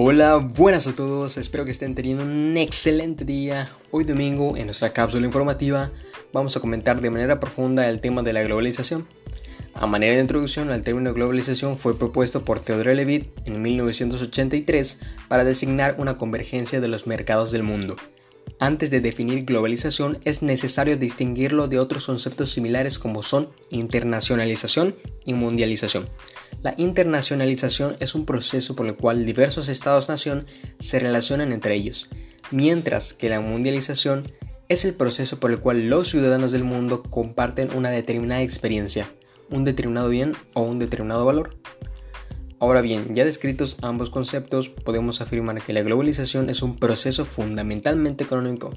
Hola, buenas a todos, espero que estén teniendo un excelente día. Hoy domingo, en nuestra cápsula informativa, vamos a comentar de manera profunda el tema de la globalización. A manera de introducción, el término globalización fue propuesto por Theodore Levitt en 1983 para designar una convergencia de los mercados del mundo. Antes de definir globalización es necesario distinguirlo de otros conceptos similares como son internacionalización y mundialización. La internacionalización es un proceso por el cual diversos estados-nación se relacionan entre ellos, mientras que la mundialización es el proceso por el cual los ciudadanos del mundo comparten una determinada experiencia, un determinado bien o un determinado valor. Ahora bien, ya descritos ambos conceptos, podemos afirmar que la globalización es un proceso fundamentalmente económico,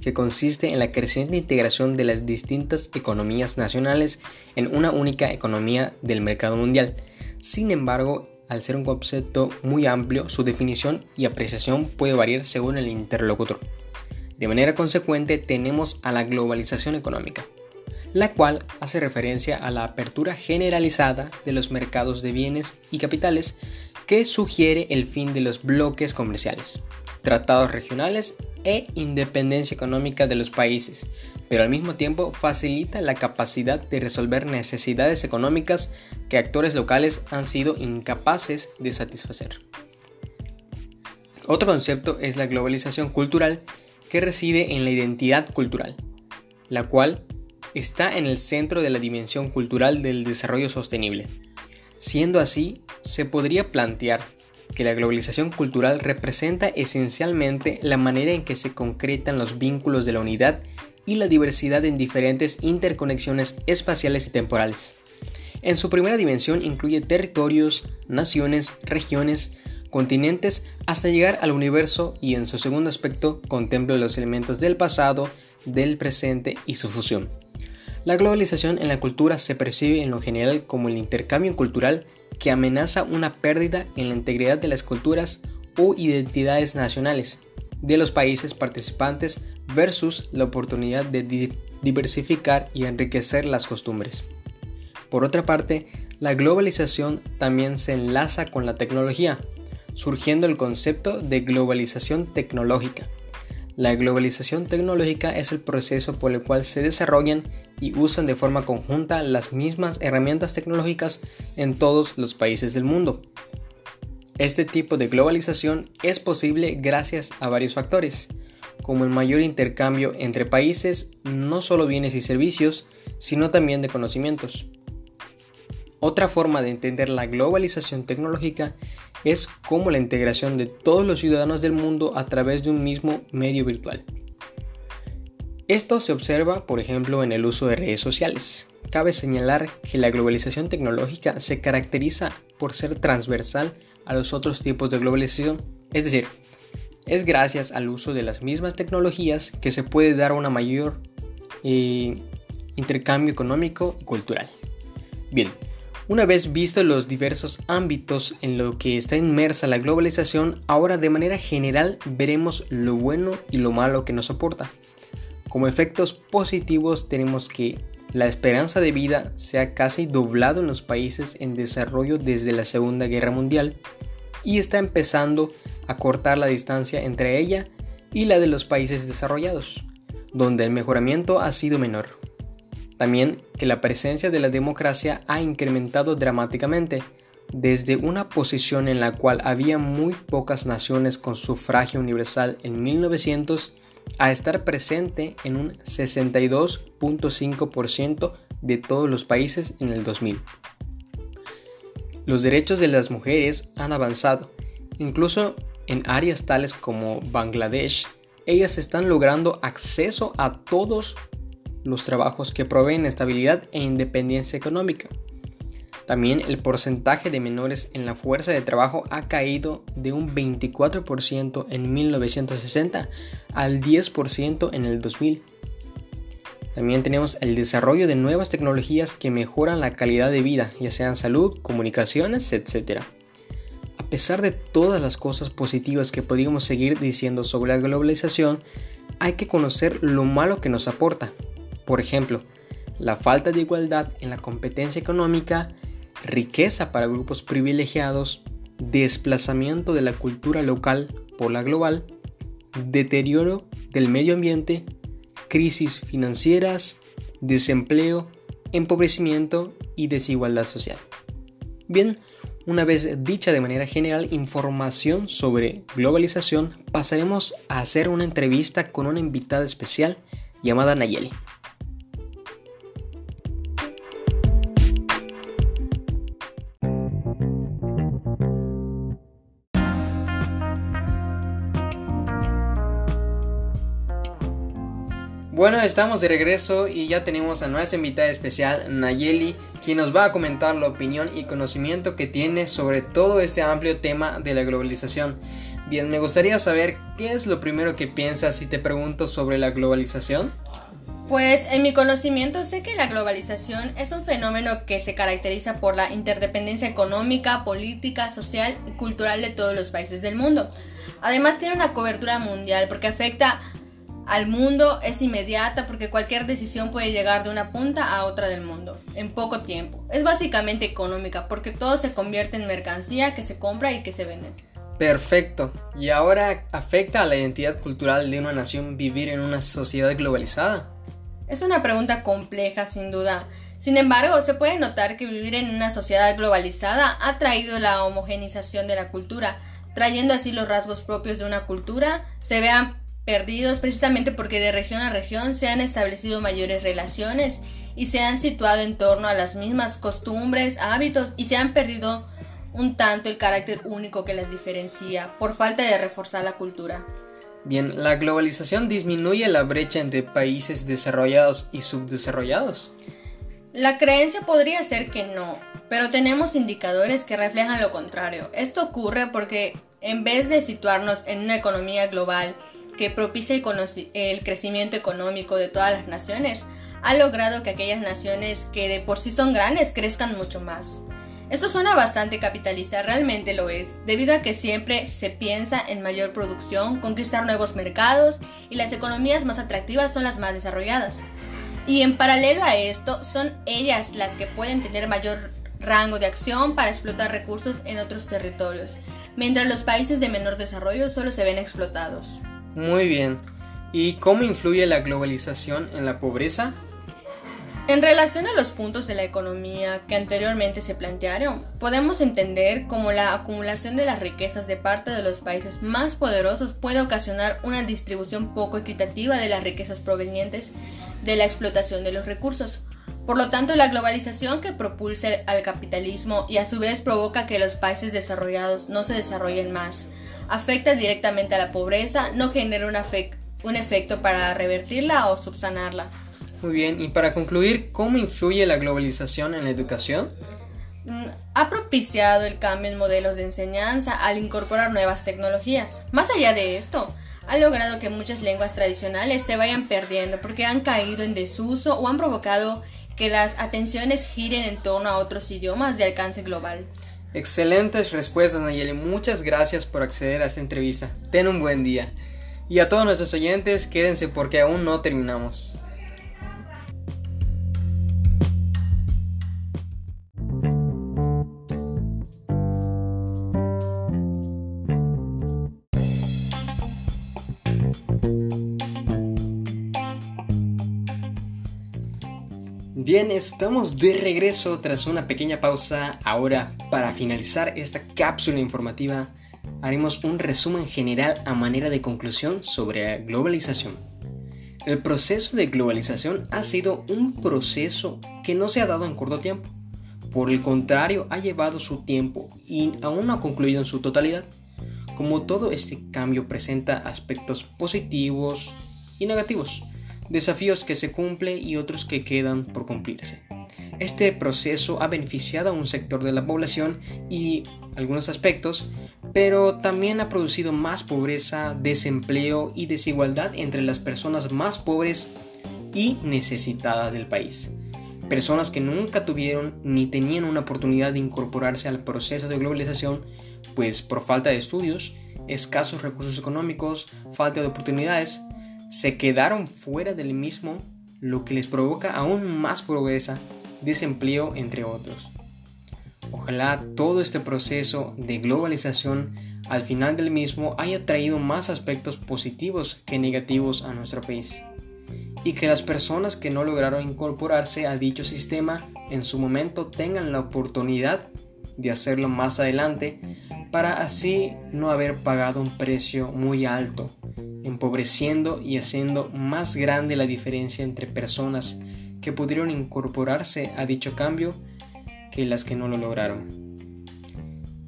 que consiste en la creciente integración de las distintas economías nacionales en una única economía del mercado mundial, sin embargo, al ser un concepto muy amplio, su definición y apreciación puede variar según el interlocutor. De manera consecuente, tenemos a la globalización económica, la cual hace referencia a la apertura generalizada de los mercados de bienes y capitales que sugiere el fin de los bloques comerciales, tratados regionales e independencia económica de los países, pero al mismo tiempo facilita la capacidad de resolver necesidades económicas que actores locales han sido incapaces de satisfacer. Otro concepto es la globalización cultural que reside en la identidad cultural, la cual está en el centro de la dimensión cultural del desarrollo sostenible. Siendo así, se podría plantear que la globalización cultural representa esencialmente la manera en que se concretan los vínculos de la unidad y la diversidad en diferentes interconexiones espaciales y temporales. En su primera dimensión incluye territorios, naciones, regiones, continentes, hasta llegar al universo y en su segundo aspecto contempla los elementos del pasado, del presente y su fusión. La globalización en la cultura se percibe en lo general como el intercambio cultural que amenaza una pérdida en la integridad de las culturas o identidades nacionales de los países participantes versus la oportunidad de diversificar y enriquecer las costumbres. Por otra parte, la globalización también se enlaza con la tecnología, surgiendo el concepto de globalización tecnológica. La globalización tecnológica es el proceso por el cual se desarrollan y usan de forma conjunta las mismas herramientas tecnológicas en todos los países del mundo. Este tipo de globalización es posible gracias a varios factores, como el mayor intercambio entre países, no solo bienes y servicios, sino también de conocimientos. Otra forma de entender la globalización tecnológica es como la integración de todos los ciudadanos del mundo a través de un mismo medio virtual. Esto se observa, por ejemplo, en el uso de redes sociales. Cabe señalar que la globalización tecnológica se caracteriza por ser transversal a los otros tipos de globalización, es decir, es gracias al uso de las mismas tecnologías que se puede dar una mayor eh, intercambio económico y cultural. Bien, una vez visto los diversos ámbitos en los que está inmersa la globalización, ahora de manera general veremos lo bueno y lo malo que nos aporta. Como efectos positivos tenemos que la esperanza de vida se ha casi doblado en los países en desarrollo desde la Segunda Guerra Mundial y está empezando a cortar la distancia entre ella y la de los países desarrollados, donde el mejoramiento ha sido menor. También que la presencia de la democracia ha incrementado dramáticamente, desde una posición en la cual había muy pocas naciones con sufragio universal en 1900 a estar presente en un 62.5% de todos los países en el 2000. Los derechos de las mujeres han avanzado, incluso en áreas tales como Bangladesh, ellas están logrando acceso a todos los trabajos que proveen estabilidad e independencia económica. También el porcentaje de menores en la fuerza de trabajo ha caído de un 24% en 1960 al 10% en el 2000. También tenemos el desarrollo de nuevas tecnologías que mejoran la calidad de vida, ya sean salud, comunicaciones, etc. A pesar de todas las cosas positivas que podríamos seguir diciendo sobre la globalización, hay que conocer lo malo que nos aporta. Por ejemplo, la falta de igualdad en la competencia económica, riqueza para grupos privilegiados, desplazamiento de la cultura local por la global, deterioro del medio ambiente, crisis financieras, desempleo, empobrecimiento y desigualdad social. Bien, una vez dicha de manera general información sobre globalización, pasaremos a hacer una entrevista con una invitada especial llamada Nayeli. Bueno, estamos de regreso y ya tenemos a nuestra invitada especial, Nayeli, quien nos va a comentar la opinión y conocimiento que tiene sobre todo este amplio tema de la globalización. Bien, me gustaría saber qué es lo primero que piensas si te pregunto sobre la globalización. Pues en mi conocimiento sé que la globalización es un fenómeno que se caracteriza por la interdependencia económica, política, social y cultural de todos los países del mundo. Además tiene una cobertura mundial porque afecta al mundo es inmediata porque cualquier decisión puede llegar de una punta a otra del mundo en poco tiempo. Es básicamente económica porque todo se convierte en mercancía que se compra y que se vende. Perfecto. ¿Y ahora afecta a la identidad cultural de una nación vivir en una sociedad globalizada? Es una pregunta compleja, sin duda. Sin embargo, se puede notar que vivir en una sociedad globalizada ha traído la homogenización de la cultura, trayendo así los rasgos propios de una cultura, se vean perdidos precisamente porque de región a región se han establecido mayores relaciones y se han situado en torno a las mismas costumbres, hábitos y se han perdido un tanto el carácter único que las diferencia por falta de reforzar la cultura. Bien, ¿la globalización disminuye la brecha entre países desarrollados y subdesarrollados? La creencia podría ser que no, pero tenemos indicadores que reflejan lo contrario. Esto ocurre porque en vez de situarnos en una economía global que propicia el, crecimiento económico de todas las naciones, ha logrado que aquellas naciones que de por sí son grandes crezcan mucho más. Esto suena bastante capitalista, realmente lo es, debido a que siempre se piensa en mayor producción, conquistar nuevos mercados y las economías más atractivas son las más desarrolladas. Y en paralelo a esto, son ellas las que pueden tener mayor rango de acción para explotar recursos en otros territorios, mientras los países de menor desarrollo solo se ven explotados. Muy bien. ¿Y cómo influye la globalización en la pobreza? En relación a los puntos de la economía que anteriormente se plantearon, podemos entender cómo la acumulación de las riquezas de parte de los países más poderosos puede ocasionar una distribución poco equitativa de las riquezas provenientes de la explotación de los recursos. Por lo tanto, la globalización que propulsa al capitalismo y a su vez provoca que los países desarrollados no se desarrollen más, afecta directamente a la pobreza, no genera un, un efecto para revertirla o subsanarla. Muy bien, y para concluir, ¿cómo influye la globalización en la educación? Mm, ha propiciado el cambio en modelos de enseñanza al incorporar nuevas tecnologías. Más allá de esto, ha logrado que muchas lenguas tradicionales se vayan perdiendo porque han caído en desuso o han provocado que las atenciones giren en torno a otros idiomas de alcance global. Excelentes respuestas, Nayeli. Muchas gracias por acceder a esta entrevista. Ten un buen día. Y a todos nuestros oyentes, quédense porque aún no terminamos. Bien, estamos de regreso tras una pequeña pausa. Ahora, para finalizar esta cápsula informativa, haremos un resumen general a manera de conclusión sobre globalización. El proceso de globalización ha sido un proceso que no se ha dado en corto tiempo. Por el contrario, ha llevado su tiempo y aún no ha concluido en su totalidad. Como todo este cambio presenta aspectos positivos y negativos desafíos que se cumplen y otros que quedan por cumplirse. Este proceso ha beneficiado a un sector de la población y algunos aspectos, pero también ha producido más pobreza, desempleo y desigualdad entre las personas más pobres y necesitadas del país. Personas que nunca tuvieron ni tenían una oportunidad de incorporarse al proceso de globalización, pues por falta de estudios, escasos recursos económicos, falta de oportunidades, se quedaron fuera del mismo, lo que les provoca aún más pobreza, desempleo, entre otros. ojalá todo este proceso de globalización al final del mismo haya traído más aspectos positivos que negativos a nuestro país y que las personas que no lograron incorporarse a dicho sistema en su momento tengan la oportunidad de hacerlo más adelante para así no haber pagado un precio muy alto, empobreciendo y haciendo más grande la diferencia entre personas que pudieron incorporarse a dicho cambio que las que no lo lograron.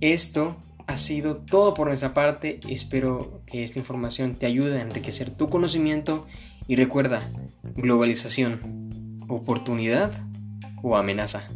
Esto ha sido todo por nuestra parte. Espero que esta información te ayude a enriquecer tu conocimiento y recuerda, globalización, oportunidad o amenaza.